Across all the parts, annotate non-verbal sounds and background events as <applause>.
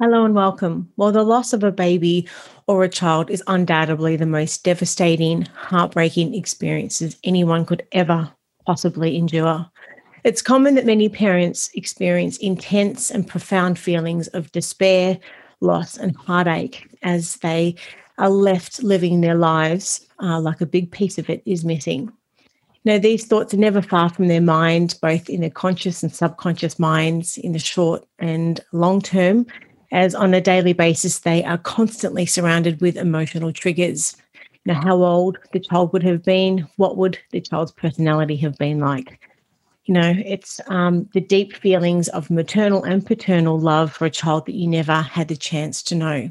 Hello and welcome. Well, the loss of a baby or a child is undoubtedly the most devastating, heartbreaking experiences anyone could ever possibly endure. It's common that many parents experience intense and profound feelings of despair, loss, and heartache as they are left living their lives uh, like a big piece of it is missing. Now, these thoughts are never far from their mind, both in their conscious and subconscious minds, in the short and long term as on a daily basis they are constantly surrounded with emotional triggers. Now, how old the child would have been, what would the child's personality have been like. You know, it's um, the deep feelings of maternal and paternal love for a child that you never had the chance to know.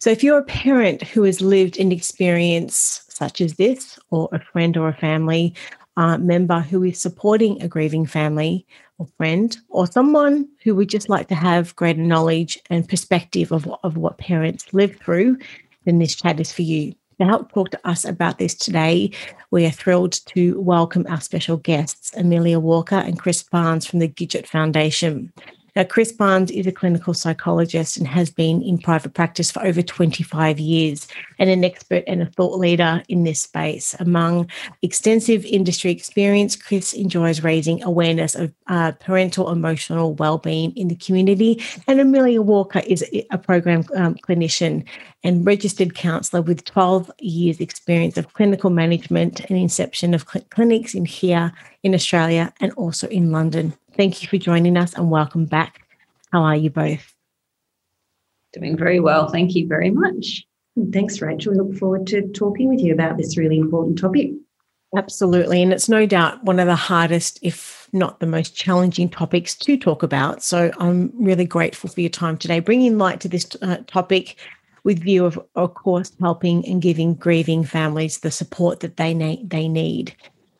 So, if you're a parent who has lived an experience such as this, or a friend or a family uh, member who is supporting a grieving family, or friend or someone who would just like to have greater knowledge and perspective of, of what parents live through, then this chat is for you. To help talk to us about this today, we are thrilled to welcome our special guests, Amelia Walker and Chris Barnes from the Gidget Foundation. Now, Chris Barnes is a clinical psychologist and has been in private practice for over 25 years and an expert and a thought leader in this space. Among extensive industry experience, Chris enjoys raising awareness of uh, parental emotional well-being in the community. And Amelia Walker is a program um, clinician and registered counsellor with 12 years experience of clinical management and inception of cl- clinics in here in Australia and also in London. Thank you for joining us and welcome back. How are you both? Doing very well. Thank you very much. Thanks, Rachel. We look forward to talking with you about this really important topic. Absolutely. And it's no doubt one of the hardest, if not the most challenging topics to talk about. So I'm really grateful for your time today, bringing light to this uh, topic with view of, of course, helping and giving grieving families the support that they, na- they need.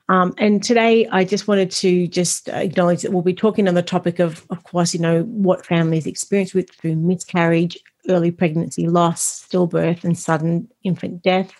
Um, and today, I just wanted to just acknowledge that we'll be talking on the topic of, of course, you know, what families experience with through miscarriage, early pregnancy loss, stillbirth, and sudden infant death.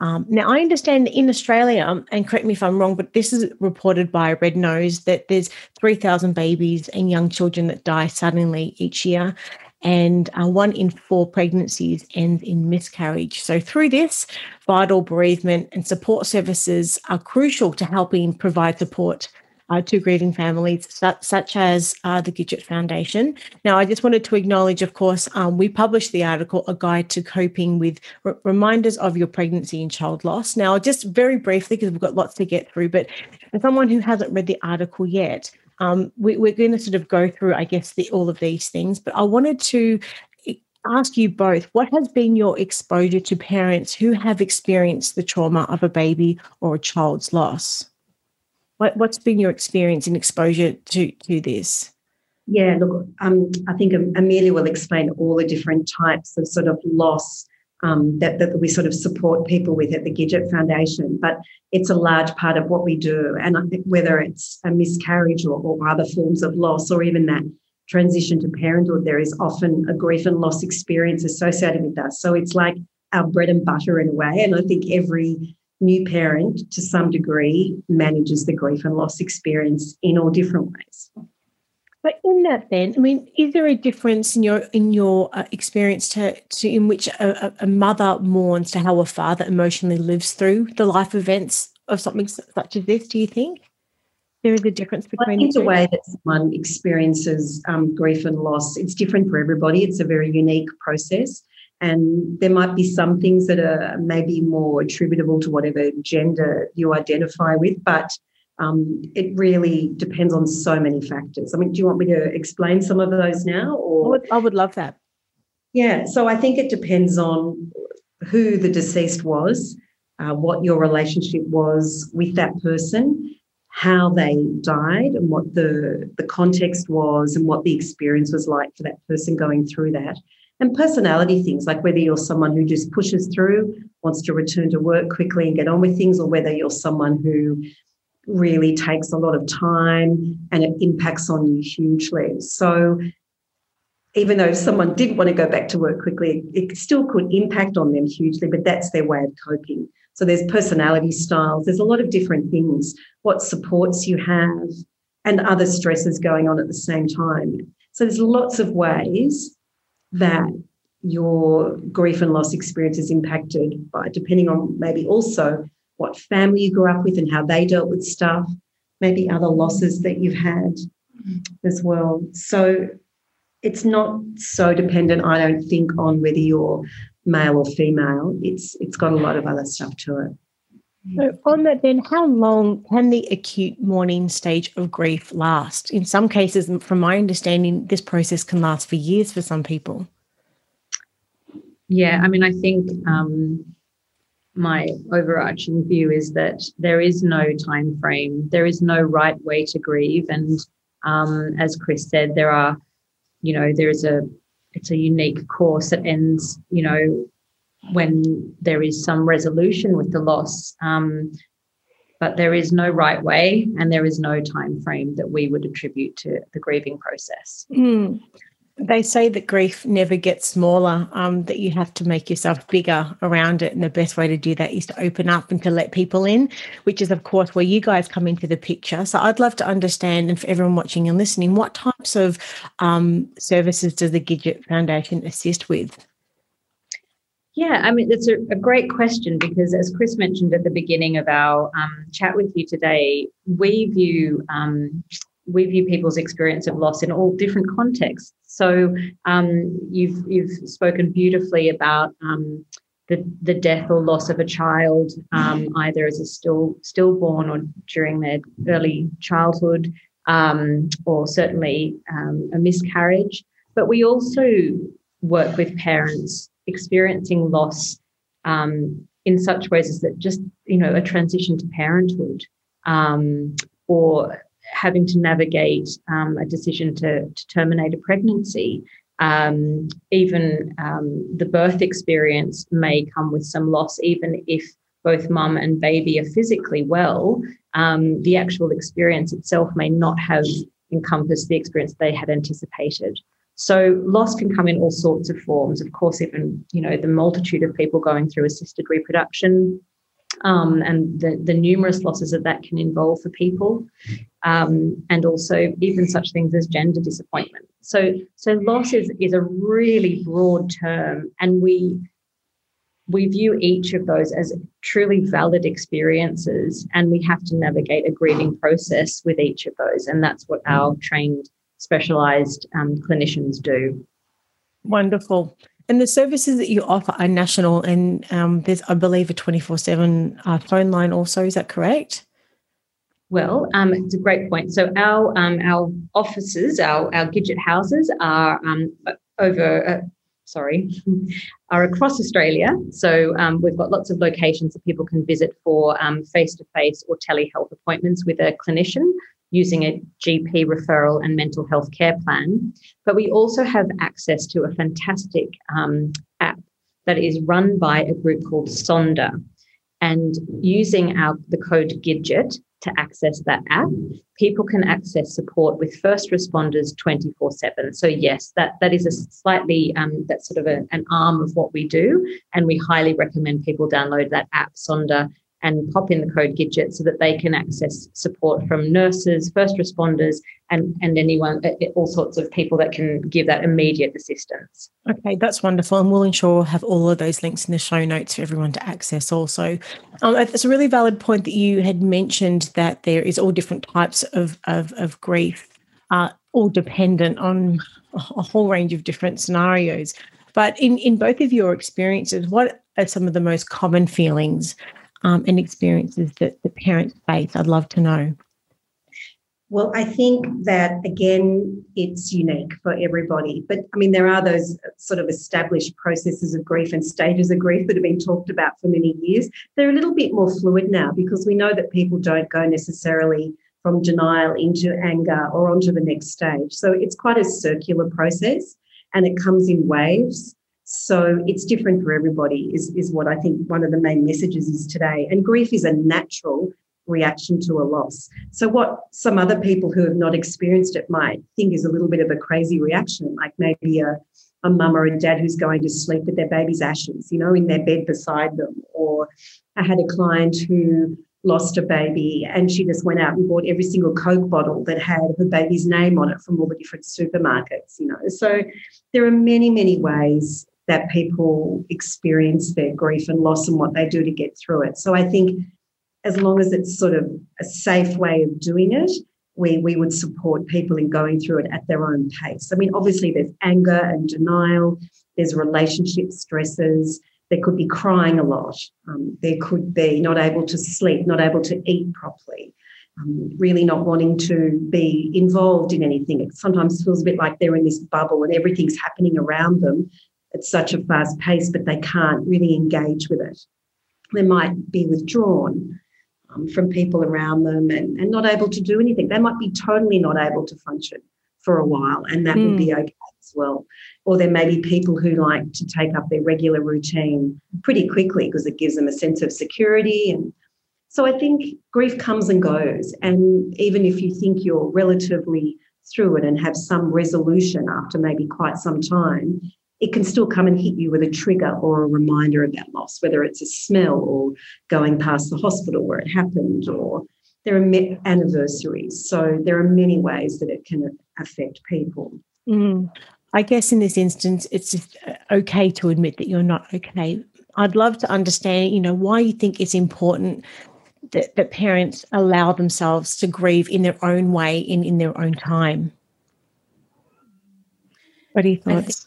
Um, now, I understand in Australia, and correct me if I'm wrong, but this is reported by Red Nose that there's 3,000 babies and young children that die suddenly each year and uh, one in four pregnancies ends in miscarriage. So, through this, vital bereavement and support services are crucial to helping provide support uh, to grieving families, such, such as uh, the Gidget Foundation. Now, I just wanted to acknowledge, of course, um, we published the article, A Guide to Coping with Reminders of Your Pregnancy and Child Loss. Now, just very briefly, because we've got lots to get through, but for someone who hasn't read the article yet, um, we, are going to sort of go through, I guess, the, all of these things. But I wanted to ask you both what has been your exposure to parents who have experienced the trauma of a baby or a child's loss? What, what's been your experience and exposure to, to this? Yeah, look, um, I think Amelia will explain all the different types of sort of loss um, that, that we sort of support people with at the Gidget Foundation. But it's a large part of what we do. And whether it's a miscarriage or, or other forms of loss, or even that transition to parenthood, there is often a grief and loss experience associated with that. So it's like our bread and butter in a way. And I think every new parent, to some degree, manages the grief and loss experience in all different ways. But in that, then, I mean, is there a difference in your in your uh, experience to, to in which a, a, mother mourns to how a father emotionally lives through the life events of something such as this? Do you think there is a difference between? I think the, the way that someone experiences um, grief and loss it's different for everybody. It's a very unique process, and there might be some things that are maybe more attributable to whatever gender you identify with, but um, it really depends on so many factors. I mean, do you want me to explain some of those now? Or I would, I would love that. Yeah, so I think it depends on who the deceased was, uh, what your relationship was with that person, how they died, and what the the context was, and what the experience was like for that person going through that. and personality things like whether you're someone who just pushes through, wants to return to work quickly and get on with things, or whether you're someone who really takes a lot of time and it impacts on you hugely. So even though someone did want to go back to work quickly, it still could impact on them hugely, but that's their way of coping. So there's personality styles, there's a lot of different things, what supports you have, and other stresses going on at the same time. So there's lots of ways that your grief and loss experience is impacted by, depending on maybe also what family you grew up with and how they dealt with stuff, maybe other losses that you've had as well. So it's not so dependent, I don't think, on whether you're male or female. It's it's got a lot of other stuff to it. So on that, then, how long can the acute mourning stage of grief last? In some cases, from my understanding, this process can last for years for some people. Yeah, I mean, I think um, my overarching view is that there is no time frame, there is no right way to grieve, and um, as Chris said, there are, you know, there is a it's a unique course that ends, you know, when there is some resolution with the loss. Um, but there is no right way and there is no time frame that we would attribute to the grieving process. Mm. They say that grief never gets smaller, um, that you have to make yourself bigger around it. And the best way to do that is to open up and to let people in, which is, of course, where you guys come into the picture. So I'd love to understand, and for everyone watching and listening, what types of um, services does the Gidget Foundation assist with? Yeah, I mean, it's a, a, great question because, as Chris mentioned at the beginning of our um, chat with you today, we view um, we view people's experience of loss in all different contexts. So um, you've you've spoken beautifully about um, the the death or loss of a child, um, either as a still stillborn or during their early childhood, um, or certainly a miscarriage. But we also work with parents experiencing loss um, in such ways as that just you know a transition to parenthood um, or having to navigate um, a decision to, to, terminate a pregnancy. Um, even um, the birth experience may come with some loss even if both mum and baby are physically well. Um, the actual experience itself may not have encompassed the experience they had anticipated. So loss can come in all sorts of forms. Of course, even you know the multitude of people going through assisted reproduction, um, and the, the numerous losses that that can involve for people, um, and also even such things as gender disappointment. So so loss is is a really broad term, and we we view each of those as truly valid experiences, and we have to navigate a grieving process with each of those, and that's what our trained specialised um, clinicians do. Wonderful. And the services that you offer are national, and um, there's, I believe, a 24 uh, 7 phone line also. Is that correct? Well, um, it's a great point. So our um, our offices, our our Gidget houses are um, over. Uh, sorry, <laughs> are across Australia. So um, we've got lots of locations that people can visit for face to face or telehealth appointments with a clinician using a GP referral and mental health care plan. But we also have access to a fantastic um, app that is run by a group called Sonder. And using our the code GIDGET to access that app, people can access support with first responders 24 7. So, yes, that, that is a slightly, um, that's sort of a, an arm of what we do. And we highly recommend people download that app, Sonder, and pop in the code Gidget so that they can access support from nurses, first responders, and, and anyone, all sorts of people that can give that immediate assistance. Okay, that's wonderful. And we'll ensure we'll have all of those links in the show notes for everyone to access also. Um, it's a really valid point that you had mentioned that there is all different types of, of, of grief, uh, all dependent on a whole range of different scenarios. But in, in both of your experiences, what are some of the most common feelings um, and experiences that the parents face? I'd love to know. Well, I think that again, it's unique for everybody. But I mean, there are those sort of established processes of grief and stages of grief that have been talked about for many years. They're a little bit more fluid now because we know that people don't go necessarily from denial into anger or onto the next stage. So it's quite a circular process. and it comes in waves. So it's different for everybody, is, is what I think one of the main messages is today. And grief is a natural reaction to a loss. So, what some other people who have not experienced it might think is a little bit of a crazy reaction, like maybe a, a mum or a dad who's going to sleep with their baby's ashes, you know, in their bed beside them. Or I had a client who lost a baby and she just went out and bought every single Coke bottle that had her baby's name on it from all the different supermarkets, you know. So there are many, many ways that people experience their grief and loss and what they do to get through it. So I think as long as it's sort of a safe way of doing it, we, we would support people in going through it at their own pace. I mean, obviously, there's anger and denial, there's relationship stresses, there could be crying a lot, um, there could be not able to sleep, not able to eat properly. Um, really not wanting to be involved in anything. It sometimes feels a bit like they're in this bubble and everything's happening around them at such a fast pace, but they can't really engage with it. They might be withdrawn um, from people around them and, and not able to do anything. They might be totally not able to function for a while, and that mm. would be hmm. okay as well. Or there may be people who like to take up their regular routine pretty quickly because it gives them a sense of security. And so I think grief comes and goes. And even if you think you're relatively through it and have some resolution after maybe quite some time, it can still come and hit you with a trigger or a reminder of that loss, whether it's a smell or going past the hospital where it happened, or there are anniversaries. So there are many ways that it can affect people. Mm. I guess in this instance, it's uh, okay to admit that you're not okay. I'd love to understand, you know, why you think it's important that, that parents allow themselves to grieve in their own way and in their own time. What are your thoughts?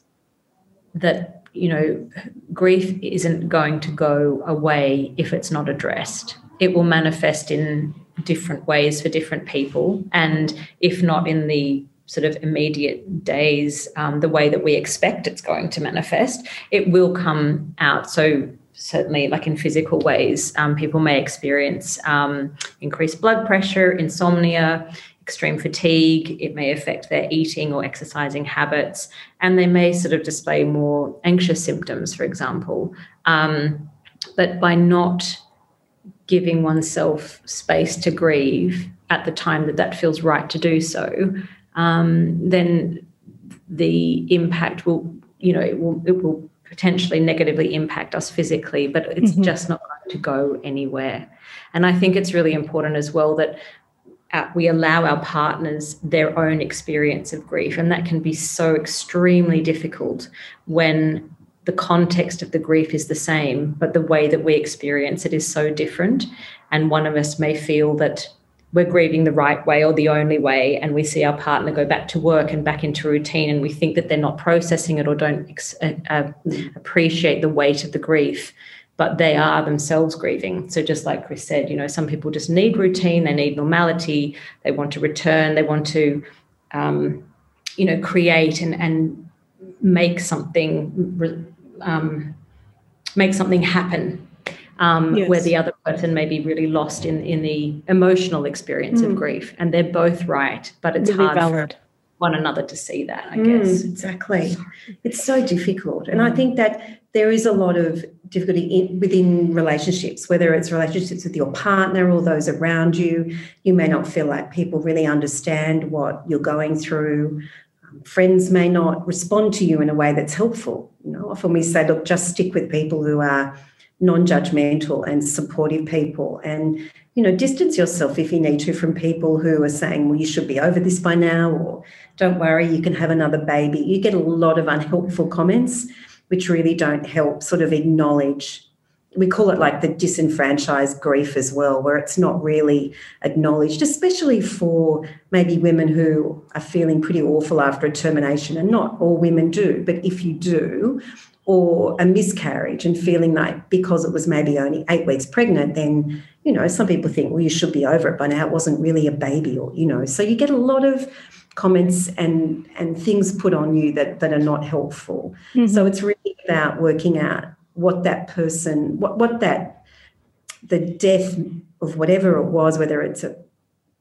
That you know grief isn't going to go away if it's not addressed. It will manifest in different ways for different people. And if not in the sort of immediate days um, the way that we expect it's going to manifest it will come out. So certainly like in physical ways um, people may experience um, increased blood pressure insomnia extreme fatigue, it may affect their eating or exercising habits, and they may sort of display more anxious symptoms, for example. Um, but by not giving oneself space to grieve at the time that that feels right to do so, um, then the impact will, you know, it will, it will potentially negatively impact us physically, but it's mm-hmm. just not going to go anywhere. And I think it's really important as well that uh, we allow our partners their own experience of grief. And that can be so extremely difficult when the context of the grief is the same, but the way that we experience it is so different. And one of us may feel that we're grieving the right way or the only way, and we see our partner go back to work and back into routine, and we think that they're not processing it or don't uh, uh, appreciate the weight of the grief but they are themselves grieving. So just like Chris said, you know, some people just need routine, they need normality, they want to return, they want to, um, you know, create and and make something um, make something happen. Um, yes. Where the other person may be really lost in in the emotional experience mm. of grief, and they're both right, but it's really hard valid. for one another to see that. I mm, guess exactly. It's so difficult, and I think that there is a lot of difficulty in, within relationships, whether it's relationships with your partner or those around you. You may not feel like people really understand what you're going through. Um, friends may not respond to you in a way that's helpful. You know, often we say, look, just stick with people who are non-judgmental and supportive people and you know distance yourself if you need to from people who are saying well you should be over this by now or don't worry you can have another baby you get a lot of unhelpful comments which really don't help sort of acknowledge we call it like the disenfranchised grief as well, where it's not really acknowledged, especially for maybe women who are feeling pretty awful after a termination. And not all women do, but if you do, or a miscarriage and feeling like because it was maybe only eight weeks pregnant, then, you know, some people think, well, you should be over it by now. It wasn't really a baby, or, you know, so you get a lot of comments and and things put on you that that are not helpful. Mm-hmm. So it's really about working out what that person, what what that the death of whatever it was, whether it's a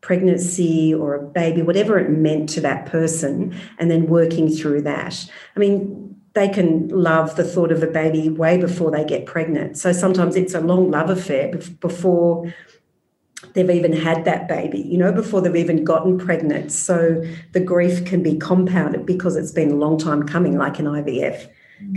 pregnancy or a baby, whatever it meant to that person, and then working through that. I mean, they can love the thought of a baby way before they get pregnant. So sometimes it's a long love affair before they've even had that baby, you know, before they've even gotten pregnant. So the grief can be compounded because it's been a long time coming, like in IVF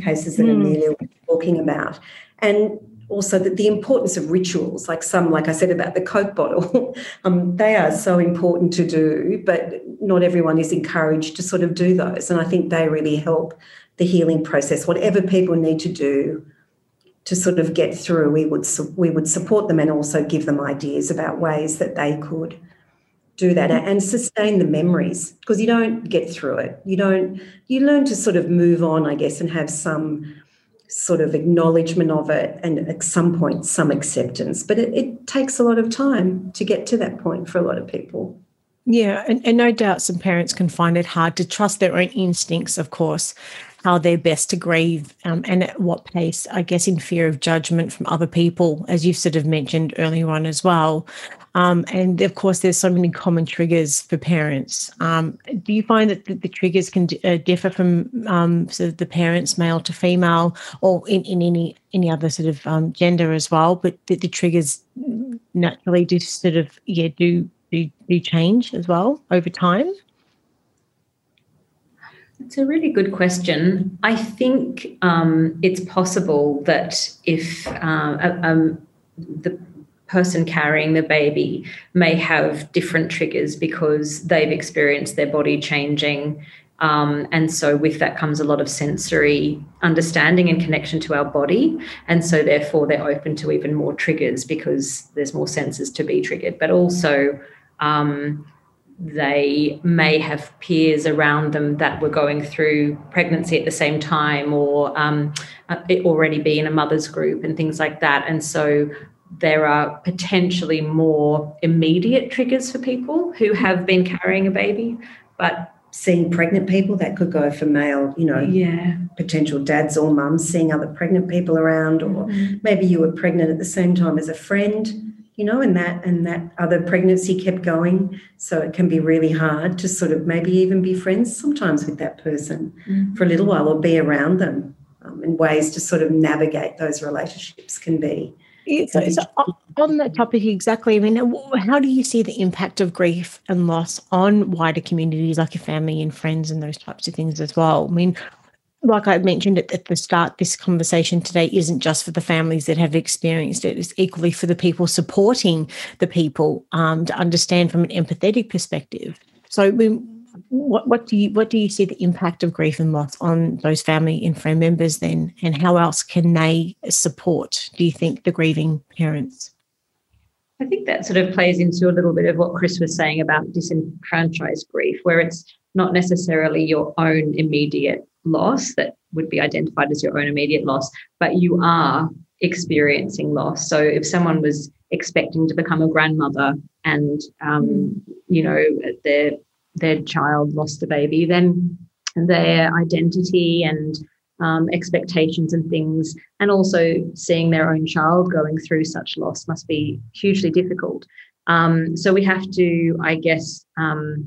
cases that mm. Amelia was talking about. And also that the importance of rituals, like some, like I said about the Coke bottle, <laughs> um, they are so important to do, but not everyone is encouraged to sort of do those. And I think they really help the healing process. Whatever people need to do to sort of get through, we would we would support them and also give them ideas about ways that they could do that and sustain the memories because you don't get through it. You don't. You learn to sort of move on, I guess, and have some sort of acknowledgement of it and at some point some acceptance but it, it, takes a lot of time to get to that point for a lot of people yeah and, and no doubt some parents can find it hard to trust their own instincts of course how they're best to grieve um, and at what pace i guess in fear of judgment from other people as you've sort of mentioned earlier on as well um, and of course, there's so many common triggers for parents. Um, do you find that the, the triggers can d- uh, differ from um, sort of the parents, male to female, or in, in any any other sort of um, gender as well? But the, the, triggers naturally do sort of yeah do do, do change as well over time. It's a really good question. I think um, it's possible that if uh, um, the person carrying the baby may have different triggers because they've experienced their body changing. Um, and so, with that comes a lot of sensory understanding and connection to our body. And so, therefore, they're open to even more triggers because there's more senses to be triggered. But also, um, they may have peers around them that were going through pregnancy at the same time or um, uh, already be in a mother's group and things like that. And so there are potentially more immediate triggers for people who have been carrying a baby, but seeing pregnant people that could go for male, you know, yeah, potential dads or mums seeing other pregnant people around, or mm-hmm. maybe you were pregnant at the same time as a friend, you know, and that and that other pregnancy kept going. So it can be really hard to sort of maybe even be friends sometimes with that person mm-hmm. for a little while or be around them. Um, and ways to sort of navigate those relationships can be so, so on that topic exactly, I mean, how do you see the impact of grief and loss on wider communities like your family and friends and those types of things as well? I mean, like I mentioned at, the start, this conversation today isn't just for the families that have experienced it, it's equally for the people supporting the people um, to understand from an empathetic perspective. So, mean, what, what do you what do you see the impact of grief and loss on those family and friend members then? And how else can they support do you think the grieving parents? I think that sort of plays into a little bit of what chris was saying about disenfranchised grief where it's not necessarily your own immediate loss that would be identified as your own immediate loss but you are experiencing loss so if someone was expecting to become a grandmother and um, you know they're their child lost a baby, then their identity and um, expectations and things, and also seeing their own child going through such loss must be hugely difficult. Um, so we have to, I guess, um,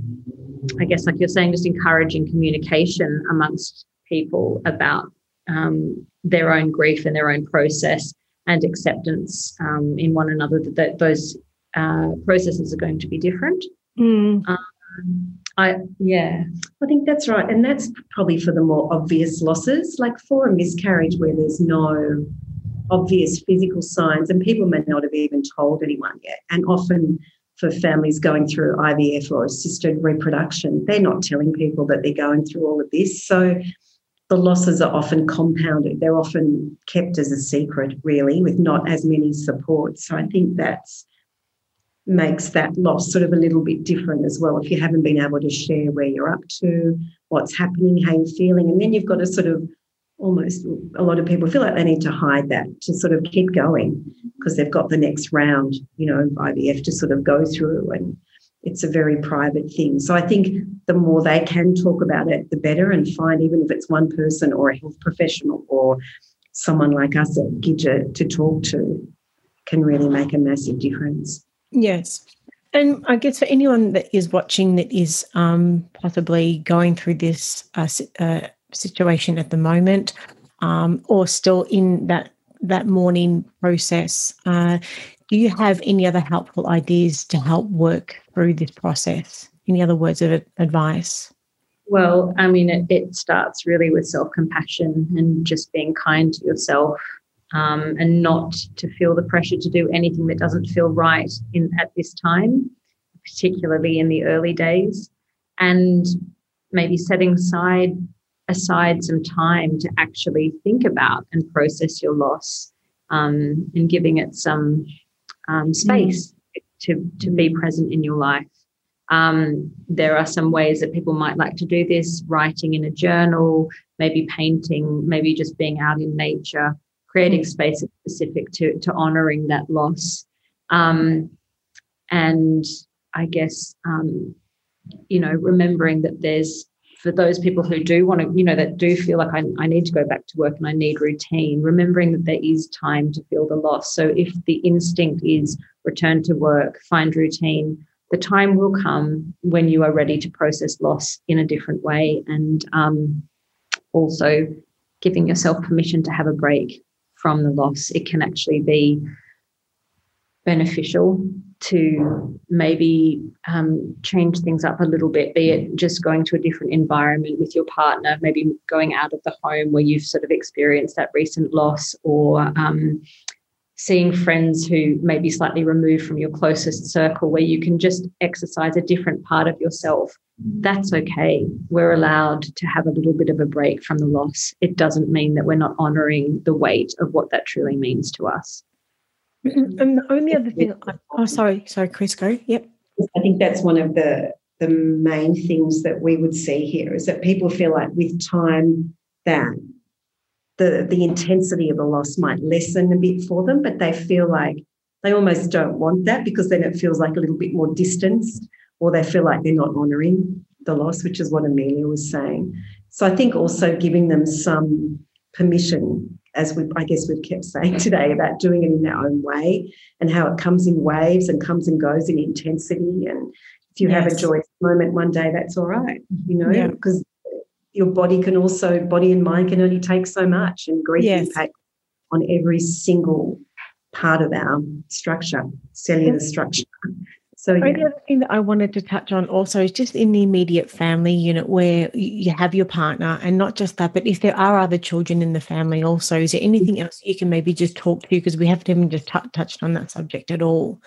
I guess, like you're saying, just encouraging communication amongst people about um, their own grief and their own process and acceptance um, in one another that, that those uh, processes are going to be different. Mm. I yeah, I think that's right, and that's probably for the more obvious losses, like for a miscarriage where there's no obvious physical signs, and people may not have even told anyone yet. And often for families going through IVF or assisted reproduction, they're not telling people that they're going through all of this. So the losses are often compounded. They're often kept as a secret, really, with not as many supports. So I think that's makes that loss sort of a little bit different as well. If you haven't been able to share where you're up to, what's happening, how you're feeling, and then you've got to sort of almost a lot of people feel like they need to hide that to sort of keep going because they've got the next round, you know, of IVF to sort of go through and it's a very private thing. So I think the more they can talk about it, the better and find even if it's one person or a health professional or someone like us at Gidget to talk to can really make a massive difference. Yes. And I guess for anyone that is watching that is um, possibly going through this uh, uh, situation at the moment, um, or still in that that mourning process, uh, do you have any other helpful ideas to help work through this process? Any other words of advice? Well, I mean, it, it starts really with self compassion and just being kind to yourself um, and not to feel the pressure to do anything that doesn't feel right in at this time, particularly in the early days, and maybe setting aside aside some time to actually think about and process your loss um, and giving it some um, space mm. to, to be present in your life. Um, there are some ways that people might like to do this writing in a journal, maybe painting, maybe just being out in nature, creating mm. space specific to, to honoring that loss. Um, and I guess, um, you know, remembering that there's for those people who do want to, you know, that do feel like I, I need to go back to work and I need routine, remembering that there is time to feel the loss. So if the instinct is return to work, find routine, the time will come when you are ready to process loss in a different way. And um, also giving yourself permission to have a break from the loss. It can actually be beneficial to maybe um, change things up a little bit, be it just going to a different environment with your partner, maybe going out of the home where you've sort of experienced that recent loss, or um, seeing friends who may be slightly removed from your closest circle where you can just exercise a different part of yourself. That's okay. We're allowed to have a little bit of a break from the loss. It doesn't mean that we're not honoring the weight of what that truly means to us. Mm-hmm. And the only other thing, I, oh, sorry, sorry, Chris, go. Yep. I think that's one of the the main things that we would see here is that people feel like with time that the the intensity of the loss might lessen a bit for them, but they feel like they almost don't want that because then it feels like a little bit more distanced, or they feel like they're not honouring the loss, which is what Amelia was saying. So I think also giving them some permission as we, I guess we've kept saying <laughs> today about doing it in their own way and how it comes in waves and comes and goes in intensity. And if you yes. have a joyous moment one day, that's all right, you know, yeah. because your body can also, body and mind can only take so much, and grief yes. impact on every single part of our structure, cellular structure. So, yeah. the other thing that I wanted to touch on also is just in the immediate family unit where you have your partner, and not just that, but if there are other children in the family also, is there anything mm-hmm. else you can maybe just talk to? Because we haven't even just t- touched on that subject at all.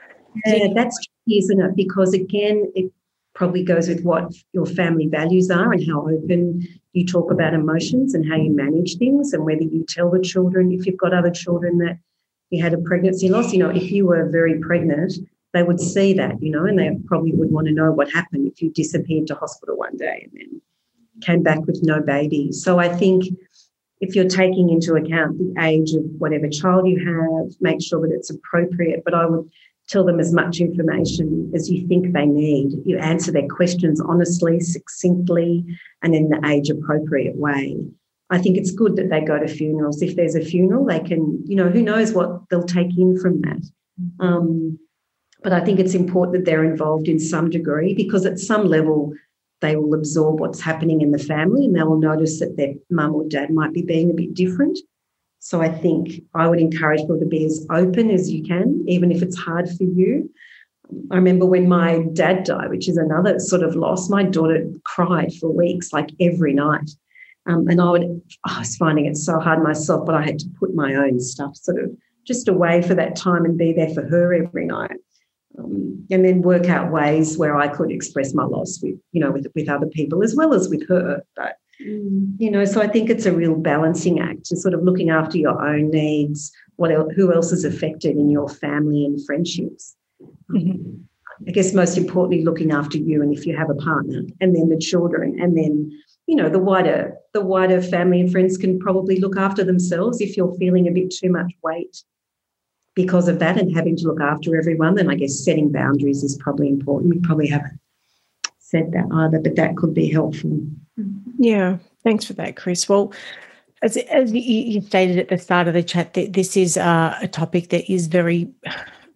Yeah, that's tricky, isn't it? Because again, it probably goes with what your family values are and how open you talk about emotions and how you manage things, and whether you tell the children if you've got other children that you had a pregnancy loss. You know, if you were very pregnant they would see that, you know, and they probably would want to know what happened if you disappeared to hospital one day and then came back with no baby. So I think if you're taking into account the age of whatever child you have, make sure that it's appropriate. But I would tell them as much information as you think they need. You answer their questions honestly, succinctly, and in the age appropriate way. I think it's good that they go to funerals. If there's a funeral, they can, you know, who knows what they'll take in from that. Um, but I think it's important that they're involved in some degree because at some level they will absorb what's happening in the family and they will notice that their mum or dad might be being a bit different. So I think I would encourage people to be as open as you can, even if it's hard for you. I remember when my dad died, which is another sort of loss, my daughter cried for weeks, like every night. Um, and I would, I was finding it so hard myself, but I had to put my own stuff sort of just away for that time and be there for her every night um, and then work out ways where I could express my loss with, you know, with, with other people as well as with her. But, mm. you know, so I think it's a real balancing act to sort of looking after your own needs, what else, who else is affected in your family and friendships. Mm-hmm. I guess most importantly, looking after you and if you have a partner, and then the children, and then you know the wider the wider family and friends can probably look after themselves if you're feeling a bit too much weight because of that and having to look after everyone, then I guess setting boundaries is probably important. We probably haven't said that either, but that could be helpful. Yeah, thanks for that, Chris. Well, as, as you stated at the start of the chat, that this is uh, a topic that is very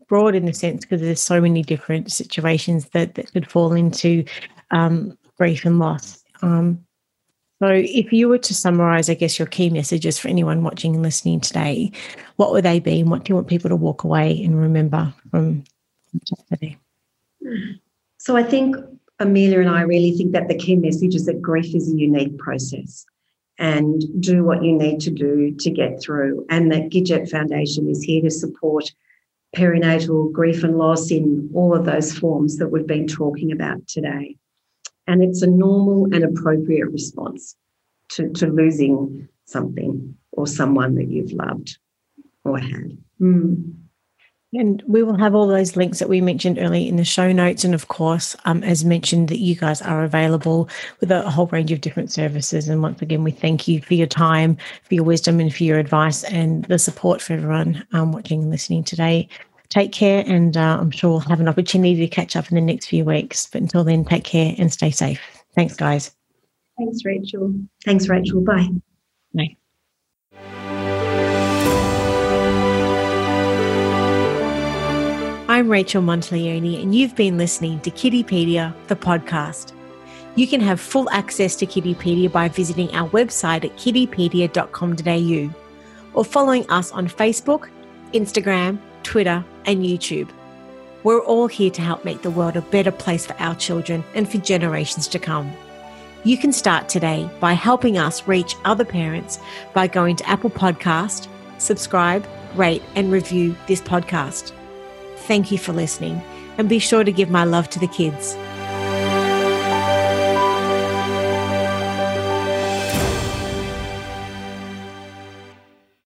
broad in the sense because there's so many different situations that, that could fall into um, grief and loss. Um, so, if you were to summarize, I guess, your key messages for anyone watching and listening today, what would they be? And what do you want people to walk away and remember from today? So, I think Amelia and I really think that the key message is that grief is a unique process and do what you need to do to get through. And that Gidget Foundation is here to support perinatal grief and loss in all of those forms that we've been talking about today. And it's a normal and appropriate response to, to losing something or someone that you've loved or had. Mm. And we will have all those links that we mentioned earlier in the show notes. And of course, um, as mentioned, that you guys are available with a whole range of different services. And once again, we thank you for your time, for your wisdom, and for your advice and the support for everyone um, watching and listening today. Take care, and uh, I'm sure we'll have an opportunity to catch up in the next few weeks. But until then, take care and stay safe. Thanks, guys. Thanks, Rachel. Thanks, Rachel. Bye. Bye. I'm Rachel Monteleone, and you've been listening to Kiddipedia, the podcast. You can have full access to Kiddipedia by visiting our website at kiddipedia.com.au or following us on Facebook, Instagram, Twitter, and YouTube. We're all here to help make the world a better place for our children and for generations to come. You can start today by helping us reach other parents by going to Apple Podcast, subscribe, rate, and review this podcast. Thank you for listening, and be sure to give my love to the kids.